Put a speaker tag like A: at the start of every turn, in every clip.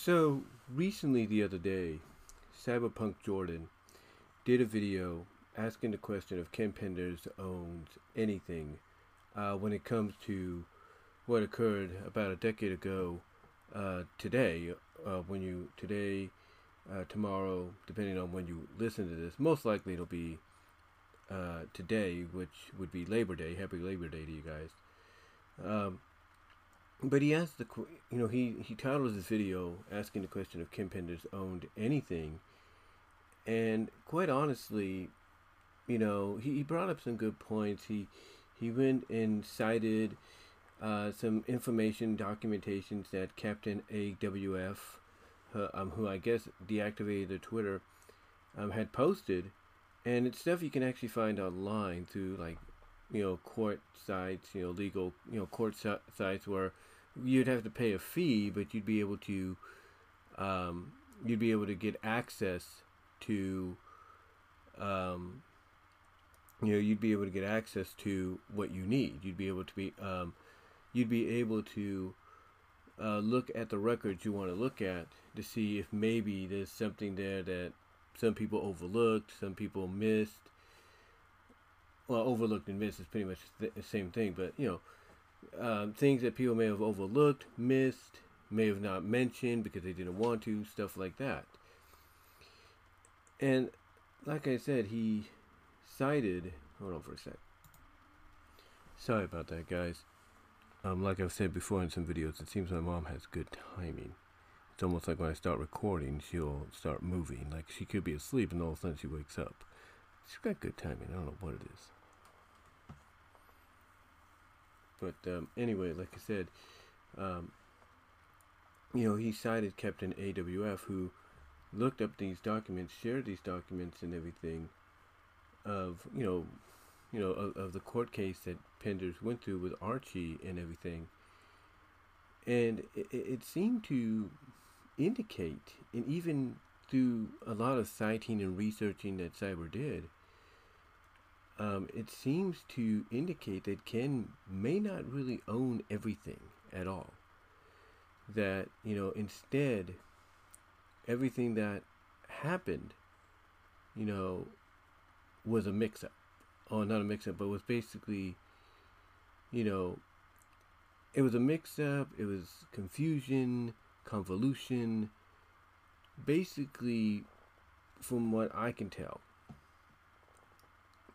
A: So recently, the other day, Cyberpunk Jordan did a video asking the question if Ken Penders owns anything uh, when it comes to what occurred about a decade ago uh, today. Uh, when you today, uh, tomorrow, depending on when you listen to this, most likely it'll be uh, today, which would be Labor Day. Happy Labor Day to you guys. Um, but he asked the, you know, he he titled his video asking the question if Ken Penders owned anything, and quite honestly, you know, he, he brought up some good points. He he went and cited uh, some information documentations that Captain AWF, uh, um, who I guess deactivated the Twitter, um, had posted, and it's stuff you can actually find online through like, you know, court sites, you know, legal, you know, court sites where you'd have to pay a fee, but you'd be able to, um, you'd be able to get access to, um, you know, you'd be able to get access to what you need. You'd be able to be, um, you'd be able to uh, look at the records you want to look at to see if maybe there's something there that some people overlooked, some people missed. Well, overlooked and missed is pretty much the same thing, but you know, um, things that people may have overlooked, missed, may have not mentioned because they didn't want to, stuff like that. And like I said, he cited. Hold on for a sec. Sorry about that, guys. Um, like I've said before in some videos, it seems my mom has good timing. It's almost like when I start recording, she'll start moving. Like she could be asleep and all of a sudden she wakes up. She's got good timing. I don't know what it is. But um, anyway, like I said, um, you know, he cited Captain AWF, who looked up these documents, shared these documents and everything of, you know, you know, of, of the court case that Penders went through with Archie and everything. And it, it seemed to indicate, and even through a lot of citing and researching that Cyber did, um, it seems to indicate that Ken may not really own everything at all. That, you know, instead, everything that happened, you know, was a mix up. Oh, not a mix up, but was basically, you know, it was a mix up, it was confusion, convolution. Basically, from what I can tell,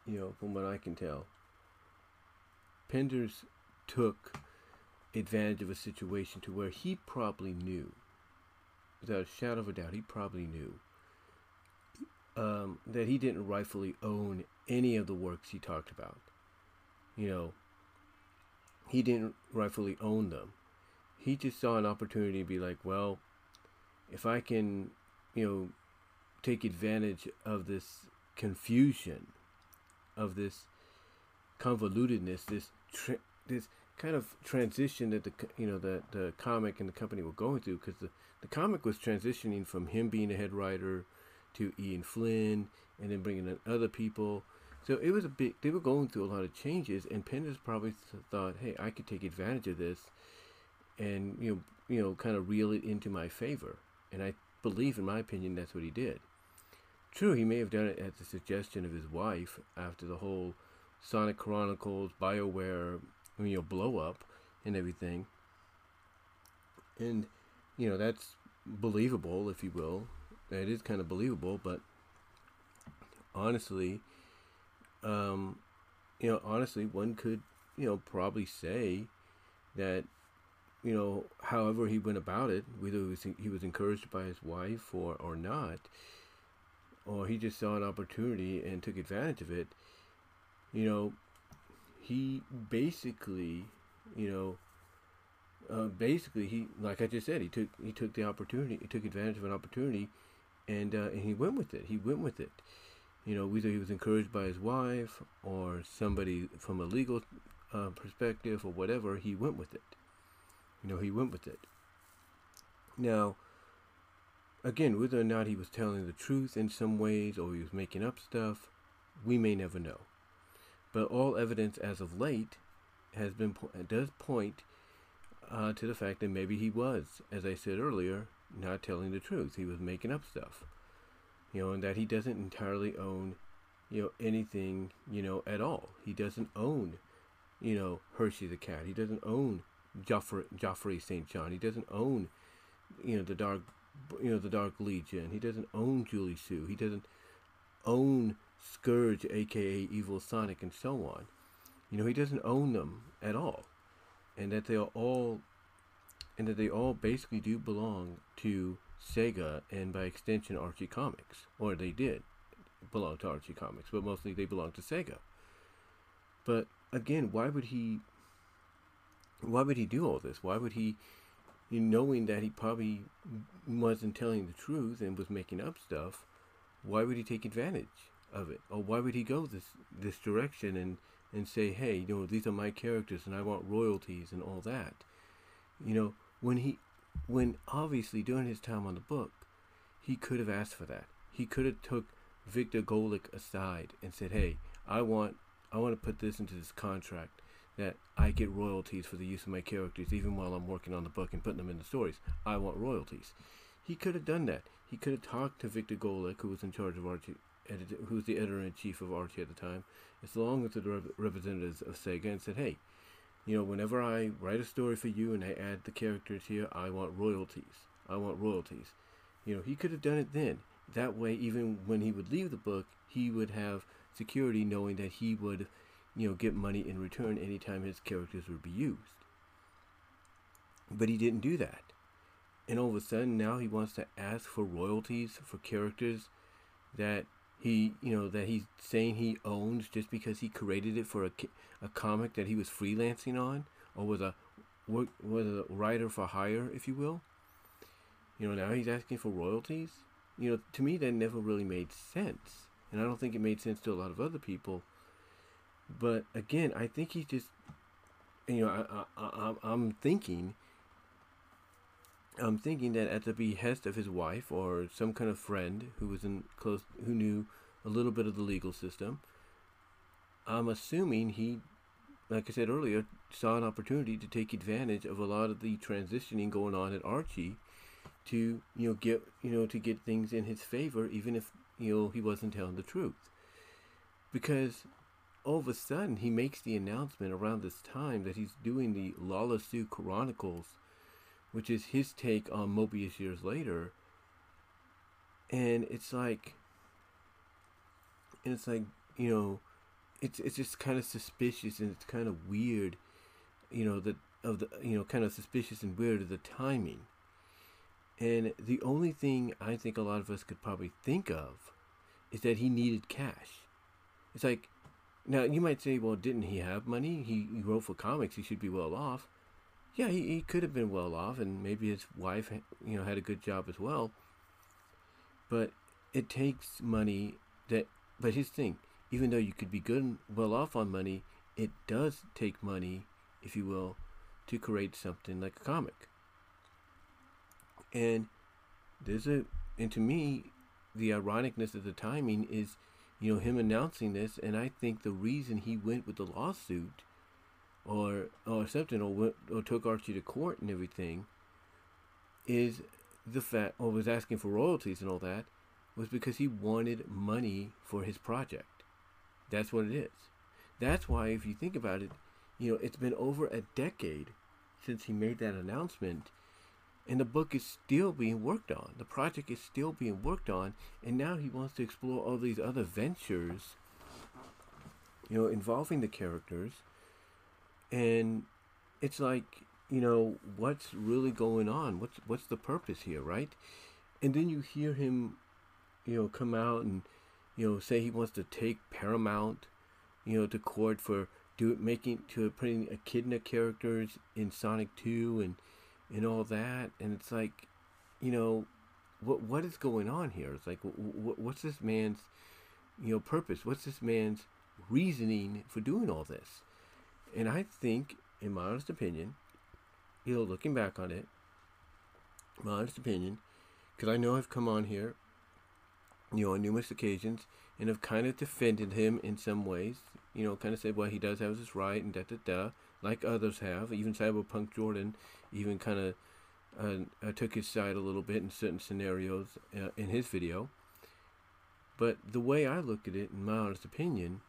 A: you know, from what I can tell, Penders took advantage of a situation to where he probably knew, without a shadow of a doubt, he probably knew um, that he didn't rightfully own any of the works he talked about. You know, he didn't rightfully own them. He just saw an opportunity to be like, well, if I can, you know, take advantage of this confusion of this convolutedness, this tra- this kind of transition that the you know the the comic and the company were going through, because the the comic was transitioning from him being a head writer to Ian Flynn, and then bringing in other people. So it was a big. They were going through a lot of changes, and Penders probably thought, "Hey, I could take advantage of this, and you know, you know, kind of reel it into my favor." And I believe, in my opinion, that's what he did. True, he may have done it at the suggestion of his wife after the whole Sonic Chronicles, BioWare, you know, blow up and everything. And, you know, that's believable, if you will. It is kind of believable, but honestly, um, you know, honestly, one could, you know, probably say that, you know, however he went about it, whether it was, he was encouraged by his wife or, or not, or he just saw an opportunity and took advantage of it, you know, he basically, you know, uh, basically he, like I just said, he took he took the opportunity, he took advantage of an opportunity, and uh, and he went with it. He went with it. You know, whether he was encouraged by his wife or somebody from a legal uh, perspective or whatever, he went with it. You know, he went with it. Now, Again, whether or not he was telling the truth in some ways or he was making up stuff, we may never know. But all evidence as of late has been does point uh, to the fact that maybe he was, as I said earlier, not telling the truth. He was making up stuff. You know, and that he doesn't entirely own, you know, anything, you know, at all. He doesn't own, you know, Hershey the cat. He doesn't own Geoffrey, Geoffrey St. John. He doesn't own, you know, the Dark, you know, the Dark Legion. He doesn't own Julie-Su. He doesn't own Scourge, aka Evil Sonic, and so on. You know, he doesn't own them at all, and that they are all, and that they all basically do belong to Sega and by extension Archie Comics, or they did belong to Archie Comics, but mostly they belong to Sega. But again, why would he? Why would he do all this? Why would he, knowing that he probably wasn't telling the truth and was making up stuff? Why would he take advantage of it, or why would he go this this direction and and say, hey, you know, these are my characters and I want royalties and all that? You know, when he when obviously during his time on the book, he could have asked for that. He could have took Victor Gorelick aside and said, "Hey, I want I want to put this into this contract that I get royalties for the use of my characters even while I'm working on the book and putting them in the stories. I want royalties." He could have done that. He could have talked to Victor Gorelick, who was in charge of Archie, who was the editor in chief of Archie at the time, as long as the rep- representatives of Sega, and said, "Hey, you know, whenever I write a story for you and I add the characters here, I want royalties. I want royalties. You know, he could have done it then. That way, even when he would leave the book, he would have security knowing that he would, you know, get money in return anytime his characters would be used. But he didn't do that. And all of a sudden, now he wants to ask for royalties for characters that he you know that he's saying he owns just because he created it for a, a comic that he was freelancing on or was a was a writer for hire if you will you know now he's asking for royalties you know to me that never really made sense and i don't think it made sense to a lot of other people but again i think he just you know I, I, I i'm thinking I'm thinking that at the behest of his wife or some kind of friend who was in close, who knew a little bit of the legal system, I'm assuming he, like I said earlier, saw an opportunity to take advantage of a lot of the transitioning going on at Archie, to you know get you know to get things in his favor, even if you know he wasn't telling the truth, because all of a sudden he makes the announcement around this time that he's doing the Lara-Su Chronicles which is his take on Mobius years later. And it's like, and it's like, you know, it's it's just kind of suspicious and it's kind of weird, you know, that of the you know kind of suspicious and weird of the timing. And the only thing I think a lot of us could probably think of is that he needed cash. It's like, now you might say, well, didn't he have money? He, he wrote for comics. He should be well off yeah, he, he could have been well off, and maybe his wife, you know, had a good job as well. But it takes money that. But his thing, even though you could be good and well off on money, it does take money, if you will, to create something like a comic. And there's a, and to me, the ironicness of the timing is, you know, him announcing this, and I think the reason he went with the lawsuit or or something or went, or took Archie to court and everything is the fact or was asking for royalties and all that was because he wanted money for his project. That's what it is. That's why if you think about it, you know, it's been over a decade since he made that announcement and the book is still being worked on. The project is still being worked on. And now he wants to explore all these other ventures you know involving the characters. And it's like you know what's really going on? What's what's the purpose here right? And then you hear him you know come out and you know say he wants to take paramount you know to court for do making to putting echidna characters in sonic 2 and and all that and it's like you know what what is going on here it's like what, what's this man's you know purpose what's this man's reasoning for doing all this and I think, in my honest opinion, you know, looking back on it, my honest opinion, because I know I've come on here, you know, on numerous occasions, and have kind of defended him in some ways. You know, kind of said, well, he does have his right, and da da da. Like others have. Even Cyberpunk Jordan even kind of uh, took his side a little bit in certain scenarios uh, in his video. But the way I look at it, in my honest opinion,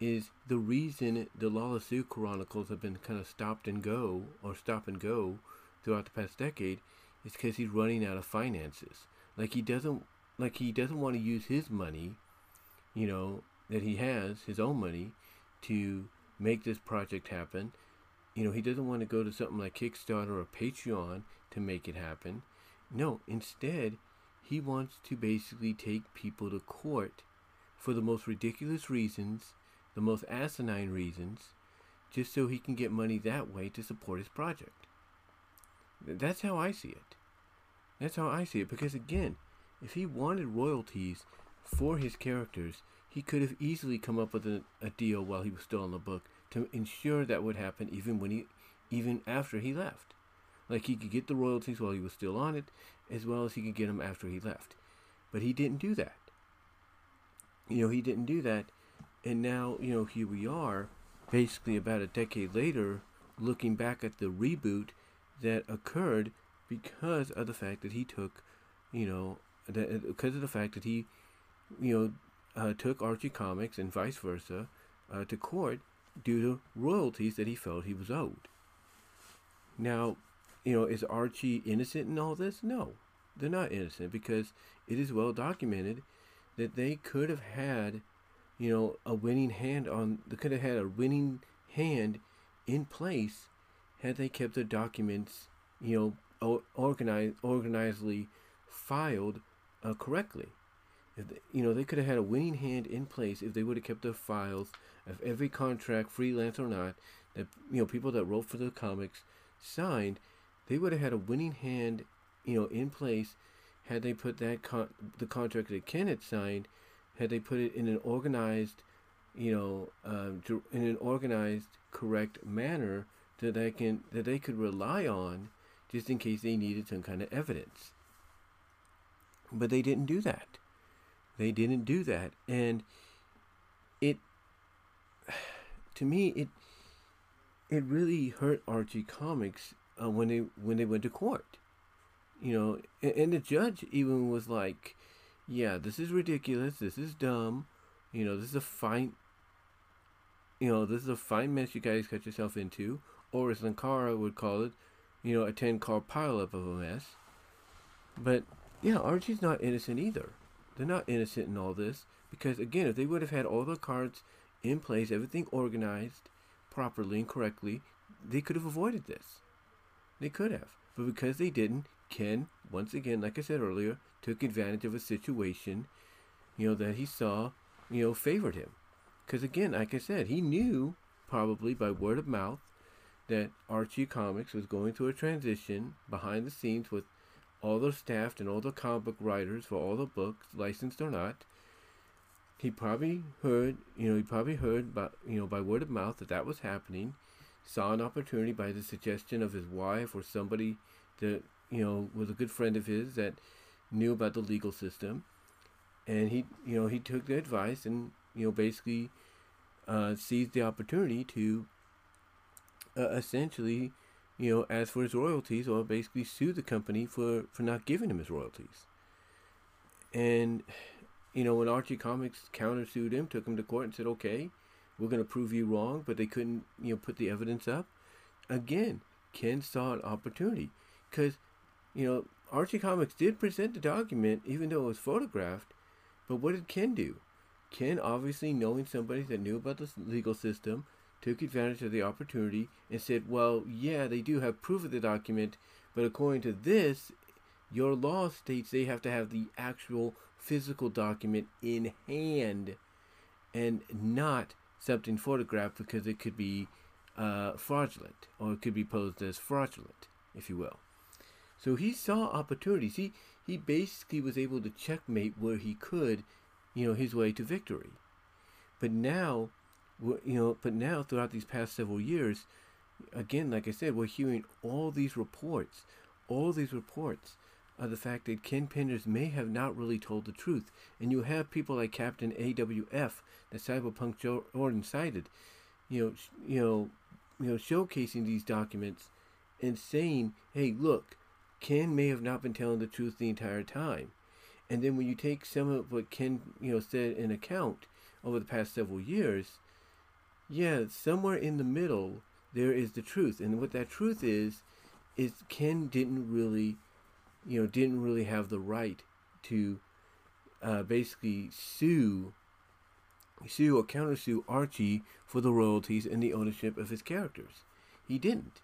A: is the reason the Lara-Su Chronicles have been kind of stopped and go, or stop and go, throughout the past decade, is because he's running out of finances. Like he doesn't, like he doesn't want to use his money, you know, that he has, his own money, to make this project happen. You know, he doesn't want to go to something like Kickstarter or Patreon to make it happen. No, instead, he wants to basically take people to court for the most ridiculous reasons, the most asinine reasons, just so he can get money that way to support his project. That's how I see it. That's how I see it. Because again, if he wanted royalties for his characters, he could have easily come up with a, a deal while he was still on the book to ensure that would happen even when he even after he left. Like he could get the royalties while he was still on it, as well as he could get them after he left. But he didn't do that. You know, he didn't do that. And now, you know, here we are, basically about a decade later, looking back at the reboot that occurred because of the fact that he took, you know, that uh, because of the fact that he, you know, uh, took Archie Comics and vice versa uh, to court due to royalties that he felt he was owed. Now, you know, is Archie innocent in all this? No, they're not innocent because it is well documented that they could have had, you know, a winning hand on. They could have had a winning hand in place had they kept their documents, you know, organized, organizedly filed uh, correctly. If they, you know, they could have had a winning hand in place if they would have kept their files of every contract, freelance or not, that you know people that wrote for the comics signed. They would have had a winning hand, you know, in place had they put that con- the contract that Ken had signed, had they put it in an organized, you know, um, in an organized, correct manner that they can that they could rely on, just in case they needed some kind of evidence. But they didn't do that. They didn't do that, and it, to me, it, it really hurt Archie Comics uh, when they when they went to court. You know, and, and the judge even was like, "Yeah, this is ridiculous. This is dumb. You know, this is a fine. You know, this is a fine mess you guys got yourself into." Or as Linkara would call it, you know, a 10 car pileup of a mess. But, yeah, Archie's not innocent either. They're not innocent in all this because, again, if they would have had all the cards in place, everything organized properly and correctly, they could have avoided this. They could have. But because they didn't, Ken, once again, like I said earlier, took advantage of a situation, you know, that he saw, you know, favored him. Because again, like I said, he knew probably by word of mouth that Archie Comics was going through a transition behind the scenes with all the staff and all the comic book writers for all the books, licensed or not. He probably heard, you know, he probably heard by, you know, by word of mouth that that was happening. Saw an opportunity by the suggestion of his wife or somebody that, you know, was a good friend of his that knew about the legal system. And he, you know, he took the advice and, you know, basically uh, seized the opportunity to uh, essentially, you know, ask for his royalties or basically sue the company for, for not giving him his royalties. And, you know, when Archie Comics countersued him, took him to court and said, okay, we're going to prove you wrong, but they couldn't, you know, put the evidence up. Again, Ken saw an opportunity because, you know, Archie Comics did present the document, even though it was photographed. But what did Ken do? Ken, obviously knowing somebody that knew about the legal system, took advantage of the opportunity and said, well, yeah, they do have proof of the document, but according to this, your law states they have to have the actual physical document in hand and not something photographed because it could be uh, fraudulent or it could be posed as fraudulent, if you will. So he saw opportunities. He he basically was able to checkmate where he could, you know, his way to victory. But now you know, but now throughout these past several years, again, like I said, we're hearing all these reports, all these reports of the fact that Ken Penders may have not really told the truth. And you have people like Captain AWF that Cyberpunk Jordan cited, you know, you know, you know, showcasing these documents and saying, hey, look, Ken may have not been telling the truth the entire time. And then when you take some of what Ken, you know, said in account over the past several years, yeah, somewhere in the middle there is the truth. And what that truth is, is Ken didn't really, you know, didn't really have the right to uh, basically sue, sue or countersue Archie for the royalties and the ownership of his characters. He didn't.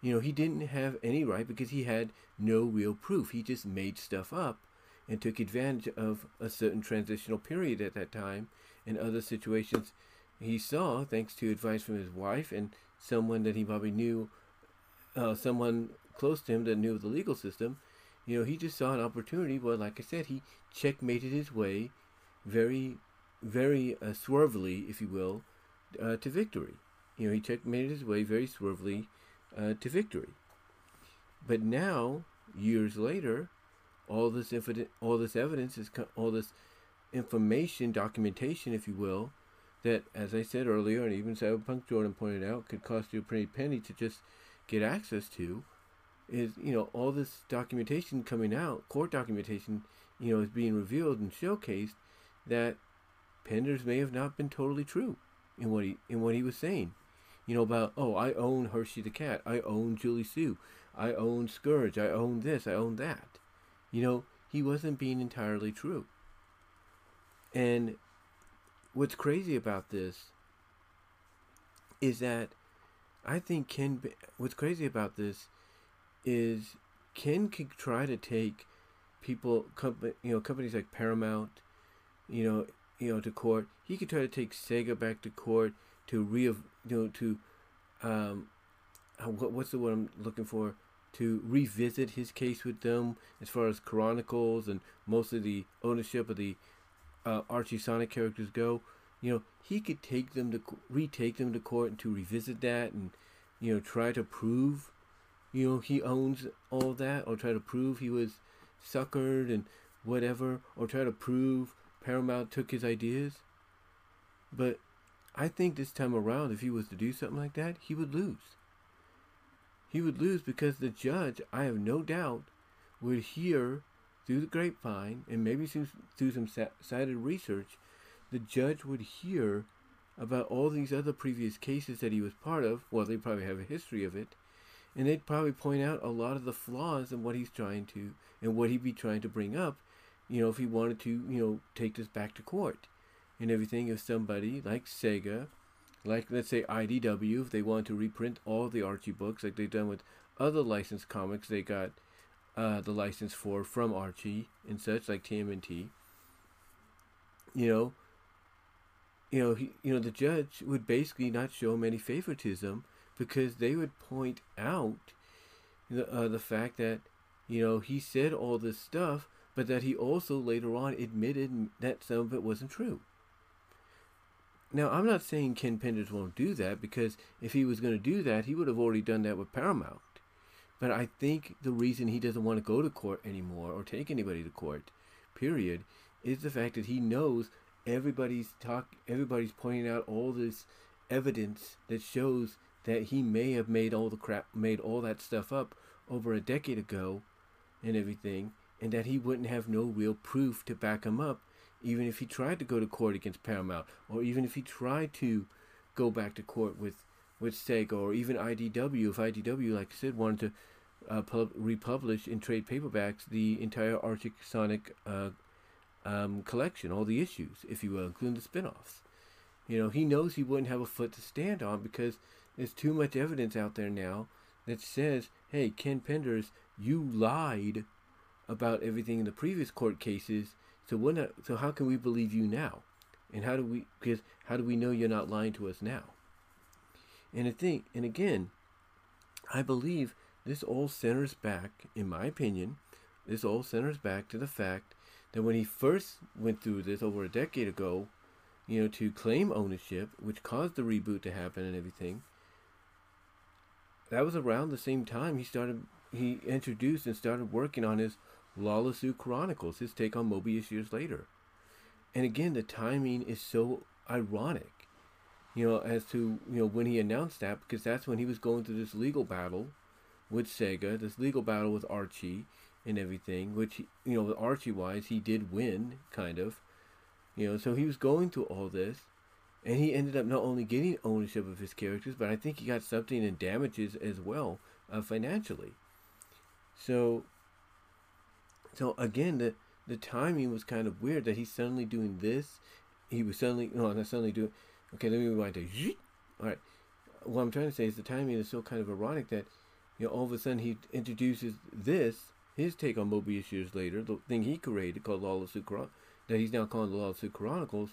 A: You know, he didn't have any right because he had no real proof. He just made stuff up and took advantage of a certain transitional period at that time and other situations he saw, thanks to advice from his wife and someone that he probably knew, uh, someone close to him that knew the legal system. You know, he just saw an opportunity. Well, like I said, he checkmated his way very, very uh, swervily, if you will, uh, to victory. You know, he checkmated his way very swervily uh, to victory. But now, years later, all this all this evidence is all this information, documentation, if you will, that, as I said earlier, and even Cyberpunk Jordan pointed out, could cost you a pretty penny to just get access to, is you know all this documentation coming out, court documentation, you know, is being revealed and showcased that Penders may have not been totally true in what he in what he was saying. You know about oh I own Hershey the cat, I own Julie-Su, I own Scourge, I own this, I own that. You know he wasn't being entirely true. And what's crazy about this is that I think Ken. What's crazy about this is Ken could try to take people, company, you know, companies like Paramount, you know, you know, to court. He could try to take Sega back to court to re, you know, to, um, uh, what, what's the word I'm looking for? To revisit his case with them as far as Chronicles and most of the ownership of the uh, Archie Sonic characters go. You know, he could take them to retake them to court and to revisit that and you know try to prove you know he owns all that or try to prove he was suckered and whatever or try to prove Paramount took his ideas. But I think this time around, if he was to do something like that, he would lose. He would lose because the judge, I have no doubt, would hear through the grapevine and maybe through, some cited research, the judge would hear about all these other previous cases that he was part of. Well, they probably have a history of it. And they'd probably point out a lot of the flaws in what he's trying to and what he'd be trying to bring up you know, if he wanted to, you know, take this back to court and everything, if somebody like Sega, like let's say IDW, if they want to reprint all the Archie books like they've done with other licensed comics, they got uh, the license for from Archie and such, like TMNT. You know, you know, he, you know, the judge would basically not show him any favoritism because they would point out the uh, the fact that you know he said all this stuff but that he also later on admitted that some of it wasn't true. Now, I'm not saying Ken Penders won't do that because if he was going to do that, he would have already done that with Paramount. But I think the reason he doesn't want to go to court anymore or take anybody to court, period, is the fact that he knows everybody's talk everybody's pointing out all this evidence that shows that he may have made all the crap made all that stuff up over a decade ago and everything and that he wouldn't have no real proof to back him up, even if he tried to go to court against Paramount, or even if he tried to go back to court with with Sega, or even IDW. If IDW, like I said, wanted to uh, pub- republish in trade paperbacks the entire Archie Sonic uh, um, collection, all the issues, if you will, including the spin-offs. You know, he knows he wouldn't have a foot to stand on because there's too much evidence out there now that says, hey, Ken Penders, you lied about everything in the previous court cases. So when, uh, so how can we believe you now? And how do we because how do we know you're not lying to us now? And I think and again, I believe this all centers back, in my opinion, this all centers back to the fact that when he first went through this over a decade ago, you know, to claim ownership, which caused the reboot to happen and everything, that was around the same time he started he introduced and started working on his Lara-Su Chronicles, his take on Mobius years later. And again, the timing is so ironic you know, as to you know when he announced that because that's when he was going through this legal battle with Sega, this legal battle with Archie and everything, which you know, Archie wise, he did win kind of, you know, so he was going through all this, and he ended up not only getting ownership of his characters, but I think he got something in damages as well, uh, financially. So, so again, the the timing was kind of weird that he's suddenly doing this. He was suddenly no, not suddenly doing. Okay, let me rewind to. All right, what I'm trying to say is the timing is so kind of ironic that you know all of a sudden he introduces this his take on Mobius years later, the thing he created called Lawless Chron- that he's now calling the Lawless Chronicles.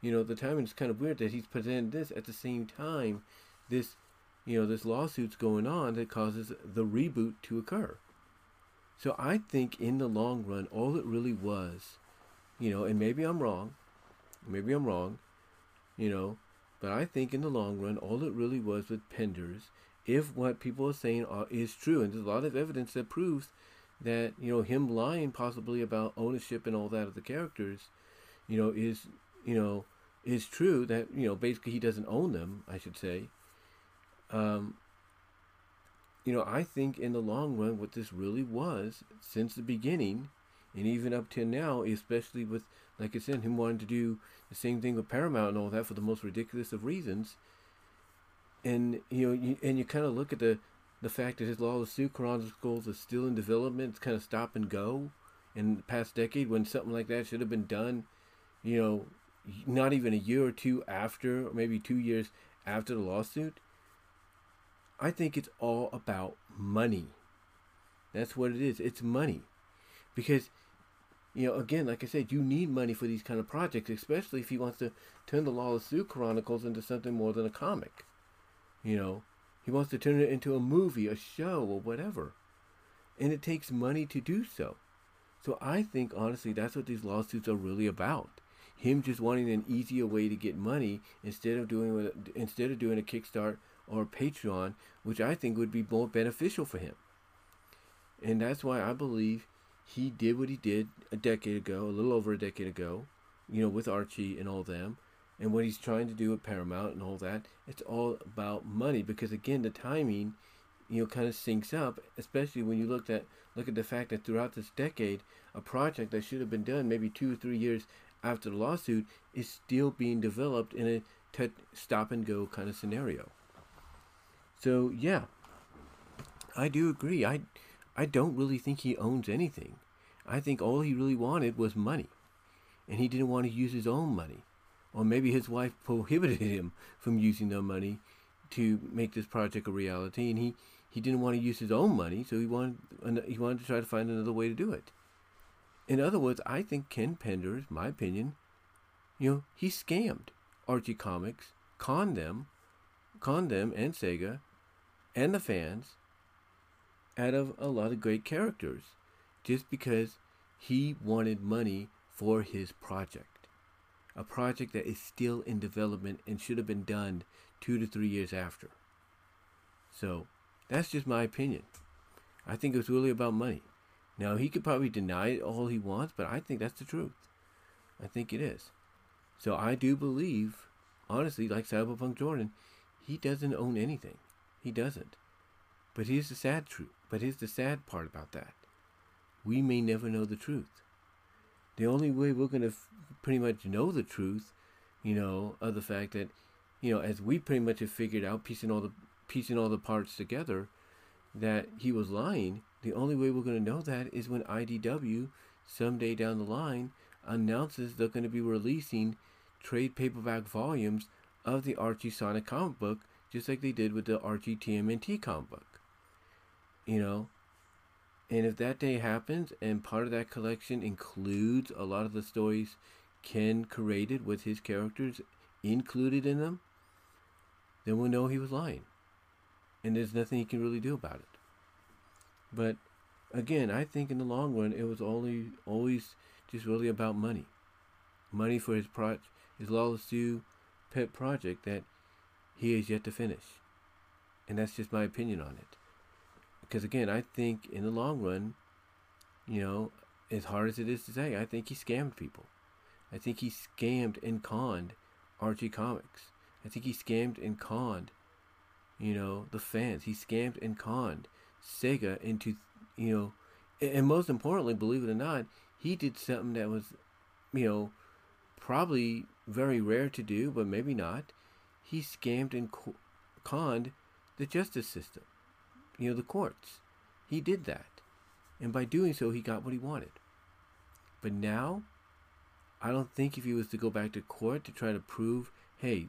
A: You know, the timing is kind of weird that he's presenting this at the same time this you know, this lawsuit's going on that causes the reboot to occur. So I think in the long run, all it really was, you know, and maybe I'm wrong, maybe I'm wrong, you know, but I think in the long run, all it really was with Penders, if what people are saying are, is true, and there's a lot of evidence that proves that, you know, him lying possibly about ownership and all that of the characters, you know, is, you know, is true that, you know, basically he doesn't own them, I should say um, you know, I think in the long run, what this really was since the beginning, and even up to now, especially with, like I said, him wanting to do the same thing with Paramount and all that for the most ridiculous of reasons. And you know, you, and you kind of look at the the fact that his Lara-Su Chronicles is still in development, it's kind of stop and go in the past decade when something like that should have been done, you know, not even a year or two after, or maybe two years after the lawsuit. I think it's all about money. That's what it is. It's money. Because, you know, again, like I said, you need money for these kind of projects, especially if he wants to turn the Lara-Su Chronicles into something more than a comic. You know, he wants to turn it into a movie, a show, or whatever. And it takes money to do so. So I think, honestly, that's what these lawsuits are really about. Him just wanting an easier way to get money instead of doing instead of doing a Kickstart or Patreon, which I think would be more beneficial for him. And that's why I believe he did what he did a decade ago, a little over a decade ago, you know, with Archie and all them. And what he's trying to do with Paramount and all that, it's all about money because again the timing, you know, kind of syncs up, especially when you look at look at the fact that throughout this decade, a project that should have been done maybe two or three years after the lawsuit is still being developed in a stop and go kind of scenario. So yeah, I do agree. I I don't really think he owns anything. I think all he really wanted was money, and he didn't want to use his own money, or maybe his wife prohibited him from using their money to make this project a reality, and he he didn't want to use his own money, so he wanted he wanted to try to find another way to do it. In other words, I think Ken Pender, Penders, my opinion, you know, he scammed Archie Comics, conned them, conned them and Sega and the fans out of a lot of great characters just because he wanted money for his project. A project that is still in development and should have been done two to three years after. So, that's just my opinion. I think it was really about money. Now, he could probably deny it all he wants, but I think that's the truth. I think it is. So, I do believe, honestly, like Cyberpunk Jordan, he doesn't own anything. He doesn't. But here's the sad truth. But here's the sad part about that. We may never know the truth. The only way we're going to f- pretty much know the truth, you know, of the fact that, you know, as we pretty much have figured out, piecing all the piecing all the parts together, that he was lying. The only way we're going to know that is when IDW someday down the line announces they're going to be releasing trade paperback volumes of the Archie Sonic comic book just like they did with the Archie TMNT comic book. You know? And if that day happens and part of that collection includes a lot of the stories Ken created with his characters included in them, then we'll know he was lying. And there's nothing he can really do about it. But again, I think in the long run it was only always just really about money. Money for his pro his Lara-Su pet project that he has yet to finish. And that's just my opinion on it. Because again, I think in the long run, you know, as hard as it is to say, I think he scammed people. I think he scammed and conned Archie Comics. I think he scammed and conned, you know, the fans. He scammed and conned Sega into, you know, and most importantly, believe it or not, he did something that was, you know, probably very rare to do, but maybe not. He scammed and conned the justice system, know, the courts. He did that. And by doing so, he got what he wanted. But now, I don't think if he was to go back to court to try to prove, hey,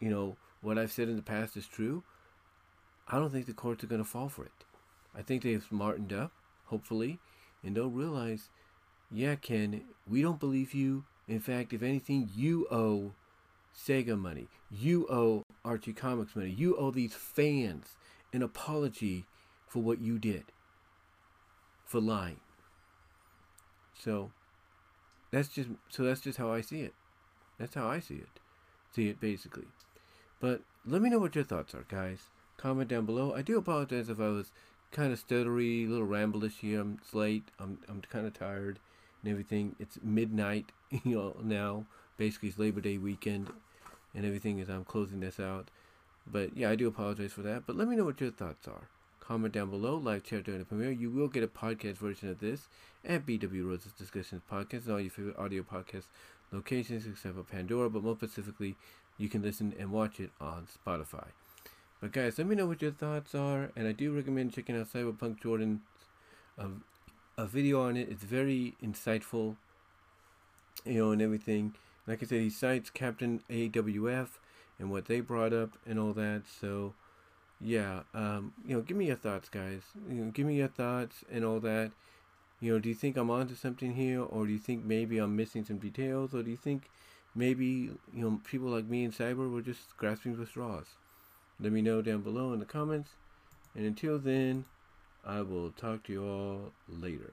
A: you know, what I've said in the past is true, I don't think the courts are going to fall for it. I think they've smartened up, hopefully, and they'll realize, yeah, Ken, we don't believe you. In fact, if anything, you owe Sega money. You owe Archie Comics money. You owe these fans an apology for what you did, for lying. So that's just so that's just how I see it. That's how I see it. See it basically. But let me know what your thoughts are, guys. Comment down below. I do apologize if I was kind of stuttery, a little ramblish here. I'm it's late. I'm I'm kind of tired and everything. It's midnight, you know, now. Basically, it's Labor Day weekend and everything as I'm closing this out. But yeah, I do apologize for that. But let me know what your thoughts are. Comment down below, like, share during the premiere. You will get a podcast version of this at BW Rosas Discussions Podcast and all your favorite audio podcast locations except for Pandora, but more specifically, you can listen and watch it on Spotify. But guys, let me know what your thoughts are, and I do recommend checking out Cyberpunk Jordan's uh, a video on it. It's very insightful, you know, and everything. Like I said, he cites Captain AWF and what they brought up and all that. So yeah, um, you know, give me your thoughts, guys. You know, give me your thoughts and all that. You know, do you think I'm onto something here, or do you think maybe I'm missing some details, or do you think maybe you know people like me and Cyber were just grasping for straws? Let me know down below in the comments. And until then, I will talk to you all later.